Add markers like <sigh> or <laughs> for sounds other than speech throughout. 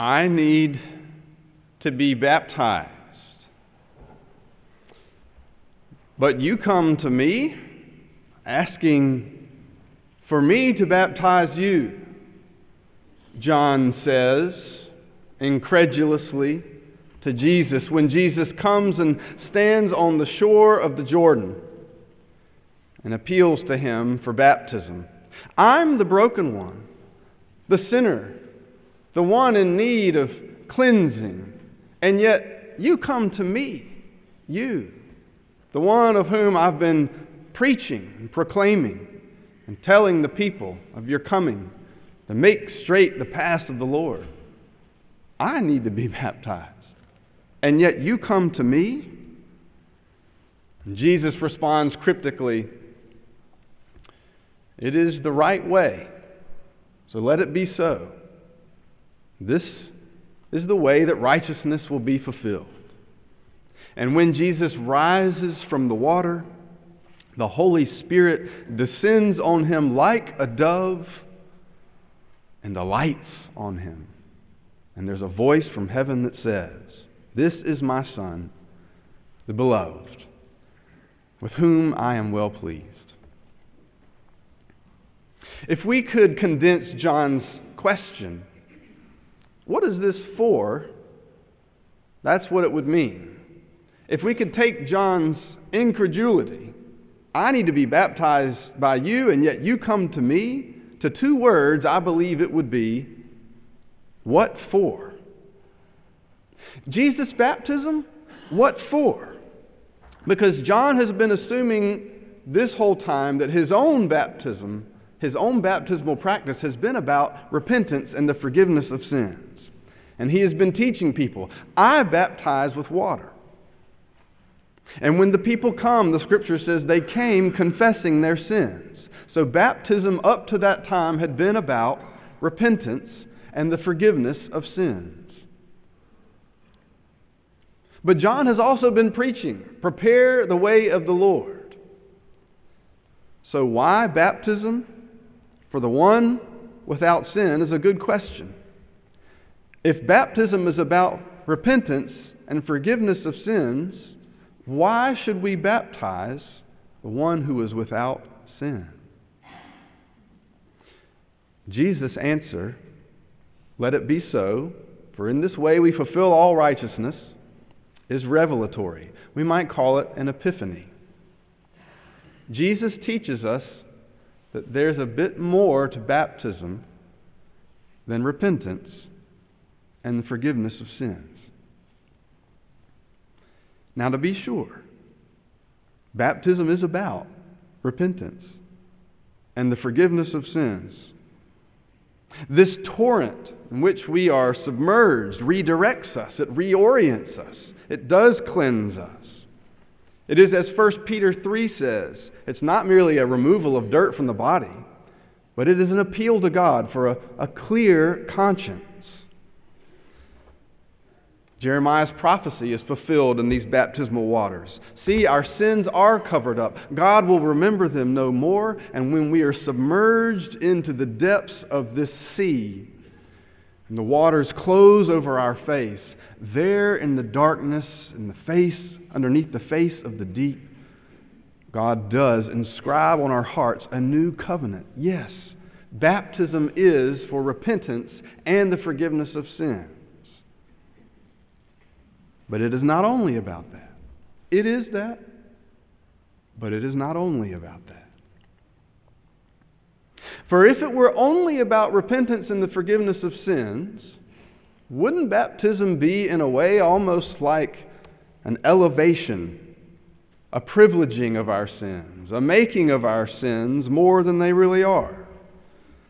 I need to be baptized. But you come to me asking for me to baptize you. John says incredulously to Jesus when Jesus comes and stands on the shore of the Jordan and appeals to him for baptism. I'm the broken one, the sinner, the one in need of cleansing, and yet you come to me, you, the one of whom I've been preaching and proclaiming and telling the people of your coming to make straight the paths of the Lord. I need to be <laughs> baptized. And yet you come to me? Jesus responds cryptically It is the right way, so let it be so. This is the way that righteousness will be fulfilled. And when Jesus rises from the water, the Holy Spirit descends on him like a dove and alights on him. And there's a voice from heaven that says, This is my Son, the beloved, with whom I am well pleased. If we could condense John's question, what is this for? That's what it would mean. If we could take John's incredulity, I need to be baptized by you, and yet you come to me, to two words, I believe it would be what for? Jesus' baptism? What for? Because John has been assuming this whole time that his own baptism, his own baptismal practice, has been about repentance and the forgiveness of sins. And he has been teaching people I baptize with water. And when the people come, the scripture says they came confessing their sins. So baptism up to that time had been about repentance and the forgiveness of sins. But John has also been preaching, prepare the way of the Lord. So, why baptism for the one without sin is a good question. If baptism is about repentance and forgiveness of sins, why should we baptize the one who is without sin? Jesus' answer let it be so, for in this way we fulfill all righteousness, is revelatory. We might call it an epiphany. Jesus teaches us that there's a bit more to baptism than repentance and the forgiveness of sins. Now, to be sure, baptism is about repentance and the forgiveness of sins. This torrent in which we are submerged redirects us, it reorients us, it does cleanse us. It is as 1 Peter 3 says it's not merely a removal of dirt from the body, but it is an appeal to God for a, a clear conscience. Jeremiah's prophecy is fulfilled in these baptismal waters. See, our sins are covered up. God will remember them no more. And when we are submerged into the depths of this sea, and the waters close over our face, there in the darkness, in the face, underneath the face of the deep, God does inscribe on our hearts a new covenant. Yes, baptism is for repentance and the forgiveness of sins. But it is not only about that. It is that, but it is not only about that. For if it were only about repentance and the forgiveness of sins, wouldn't baptism be, in a way, almost like an elevation, a privileging of our sins, a making of our sins more than they really are?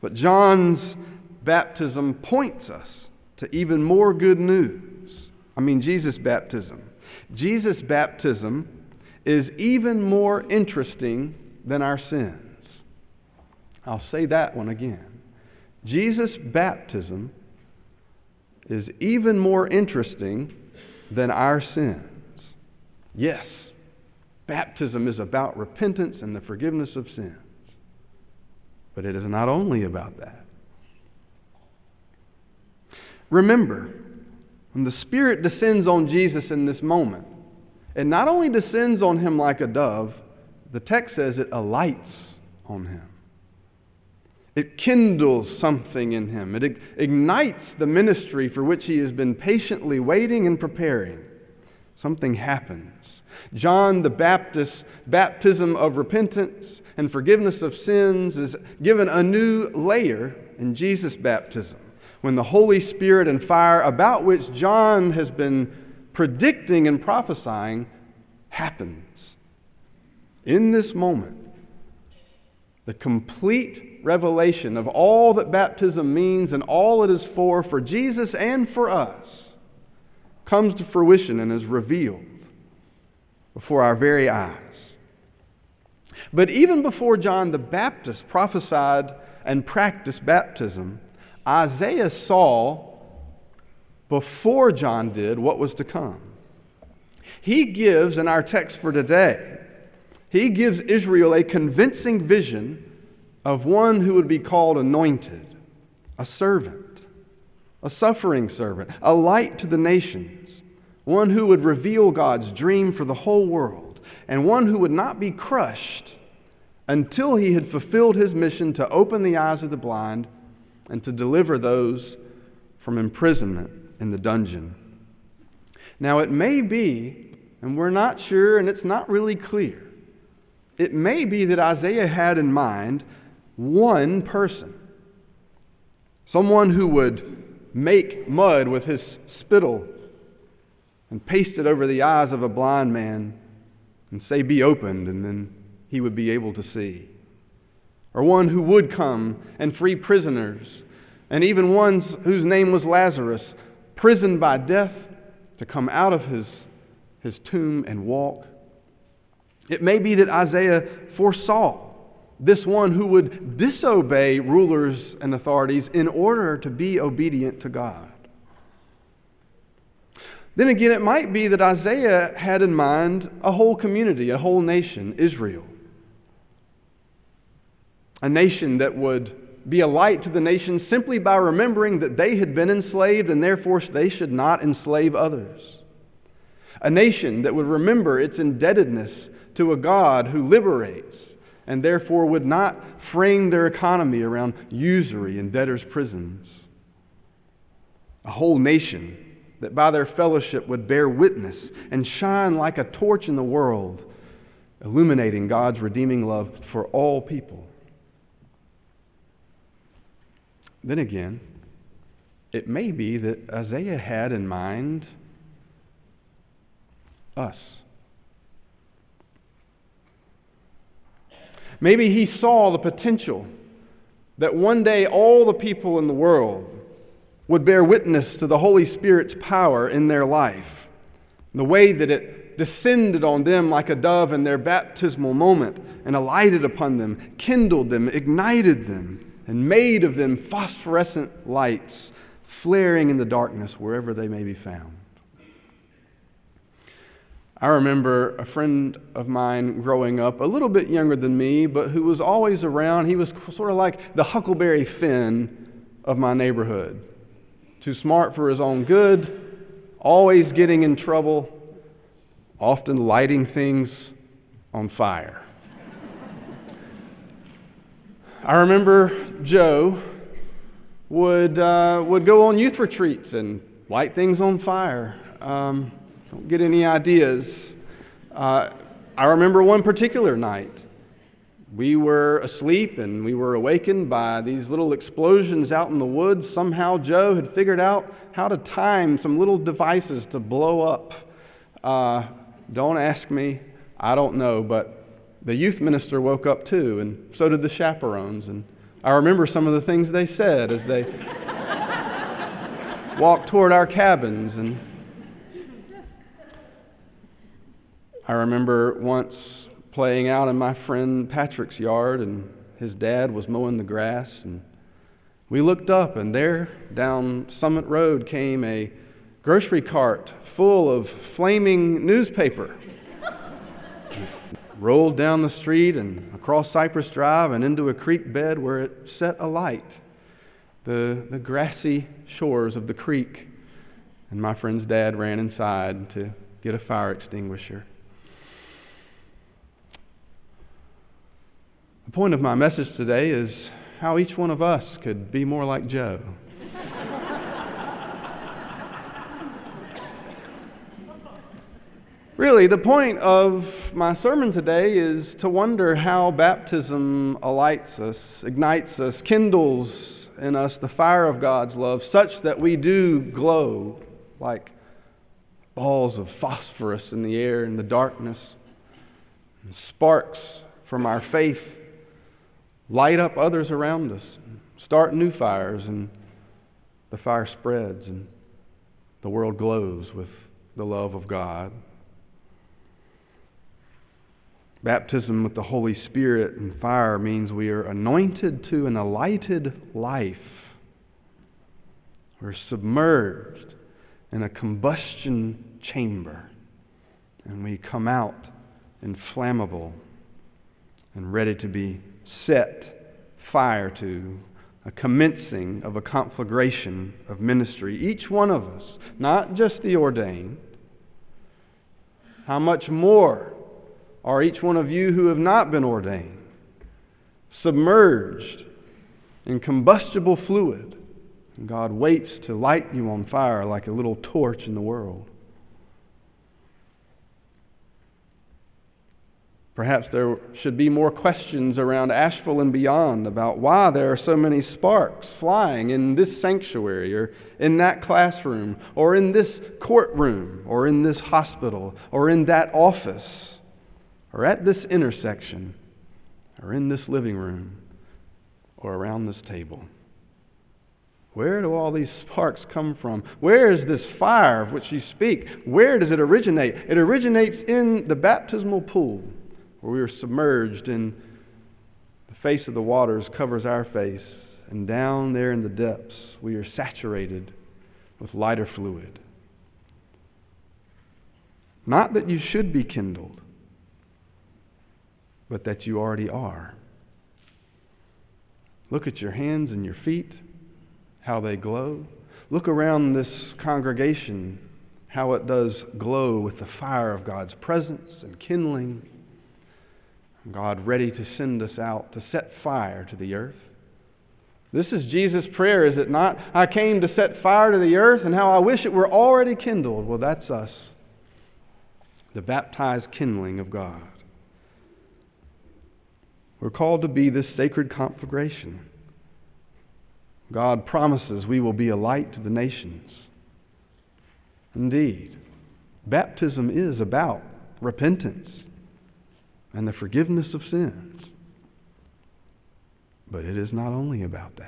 But John's baptism points us to even more good news. I mean, Jesus' baptism. Jesus' baptism is even more interesting than our sins. I'll say that one again. Jesus' baptism is even more interesting than our sins. Yes, baptism is about repentance and the forgiveness of sins. But it is not only about that. Remember, when the Spirit descends on Jesus in this moment, it not only descends on him like a dove, the text says it alights on him. It kindles something in him. It ignites the ministry for which he has been patiently waiting and preparing. Something happens. John the Baptist's baptism of repentance and forgiveness of sins is given a new layer in Jesus' baptism when the Holy Spirit and fire, about which John has been predicting and prophesying, happens. In this moment, the complete revelation of all that baptism means and all it is for, for Jesus and for us, comes to fruition and is revealed before our very eyes. But even before John the Baptist prophesied and practiced baptism, Isaiah saw before John did what was to come. He gives, in our text for today, he gives Israel a convincing vision of one who would be called anointed, a servant, a suffering servant, a light to the nations, one who would reveal God's dream for the whole world, and one who would not be crushed until he had fulfilled his mission to open the eyes of the blind and to deliver those from imprisonment in the dungeon. Now, it may be, and we're not sure, and it's not really clear, it may be that Isaiah had in mind one person, someone who would make mud with his spittle and paste it over the eyes of a blind man and say, Be opened, and then he would be able to see or one who would come and free prisoners, and even ones whose name was Lazarus, prisoned by death, to come out of his, his tomb and walk. It may be that Isaiah foresaw this one who would disobey rulers and authorities in order to be obedient to God. Then again, it might be that Isaiah had in mind a whole community, a whole nation, Israel a nation that would be a light to the nations simply by remembering that they had been enslaved and therefore they should not enslave others. A nation that would remember its indebtedness to a God who liberates and therefore would not frame their economy around usury and debtors' prisons. A whole nation that by their fellowship would bear witness and shine like a torch in the world, illuminating God's redeeming love for all people. Then again, it may be that Isaiah had in mind us. Maybe he saw the potential that one day all the people in the world would bear witness to the Holy Spirit's power in their life, the way that it descended on them like a dove in their baptismal moment and alighted upon them, kindled them, ignited them and made of them phosphorescent lights flaring in the darkness wherever they may be found. I remember a friend of mine growing up, a little bit younger than me, but who was always around. He was sort of like the Huckleberry Finn of my neighborhood. Too smart for his own good, always getting in trouble, often lighting things on fire. I remember Joe would, uh, would go on youth retreats and light things on fire. Um, don't get any ideas. Uh, I remember one particular night. We were asleep and we were awakened by these little explosions out in the woods. Somehow, Joe had figured out how to time some little devices to blow up. Uh, don't ask me, I don't know, but the youth minister woke up too, and so did the chaperones. And I remember some of the things they said as they <laughs> walked toward our cabins. And I remember once playing out in my friend Patrick's yard, and his dad was mowing the grass. And we looked up, and there down Summit Road came a grocery cart full of flaming newspaper <laughs> rolled down the street and across Cypress Drive and into a creek bed where it set alight. the, the grassy shores of the creek. And my friend's dad ran inside to get a fire extinguisher. The point of my message today is how each one of us could be more like Joe. <laughs> Really, the point of my sermon today is to wonder how baptism alights us, ignites us, kindles in us the fire of God's love, such that we do glow like balls of phosphorus in the air in the darkness, and sparks from our faith light up others around us, start new fires, and the fire spreads, and the world glows with the love of God. Baptism with the Holy Spirit and fire means we are anointed to an alighted life. We're submerged in a combustion chamber, and we come out inflammable and ready to be set fire to, a commencing of a conflagration of ministry. Each one of us, not just the ordained, how much more are each one of you who have not been ordained, submerged in combustible fluid. And God waits to light you on fire like a little torch in the world. Perhaps there should be more questions around Asheville and beyond about why there are so many sparks flying in this sanctuary or in that classroom or in this courtroom or in this hospital or in that office or at this intersection, or in this living room, or around this table. Where do all these sparks come from? Where is this fire of which you speak? Where does it originate? It originates in the baptismal pool, where we are submerged in the face of the waters covers our face, and down there in the depths, we are saturated with lighter fluid. Not that you should be kindled, but that you already are. Look at your hands and your feet, how they glow. Look around this congregation, how it does glow with the fire of God's presence and kindling. God ready to send us out to set fire to the earth. This is Jesus' prayer, is it not? I came to set fire to the earth, and how I wish it were already kindled. Well, that's us, the baptized kindling of God. We're called to be this sacred conflagration. God promises we will be a light to the nations. Indeed, baptism is about repentance and the forgiveness of sins. But it is not only about that.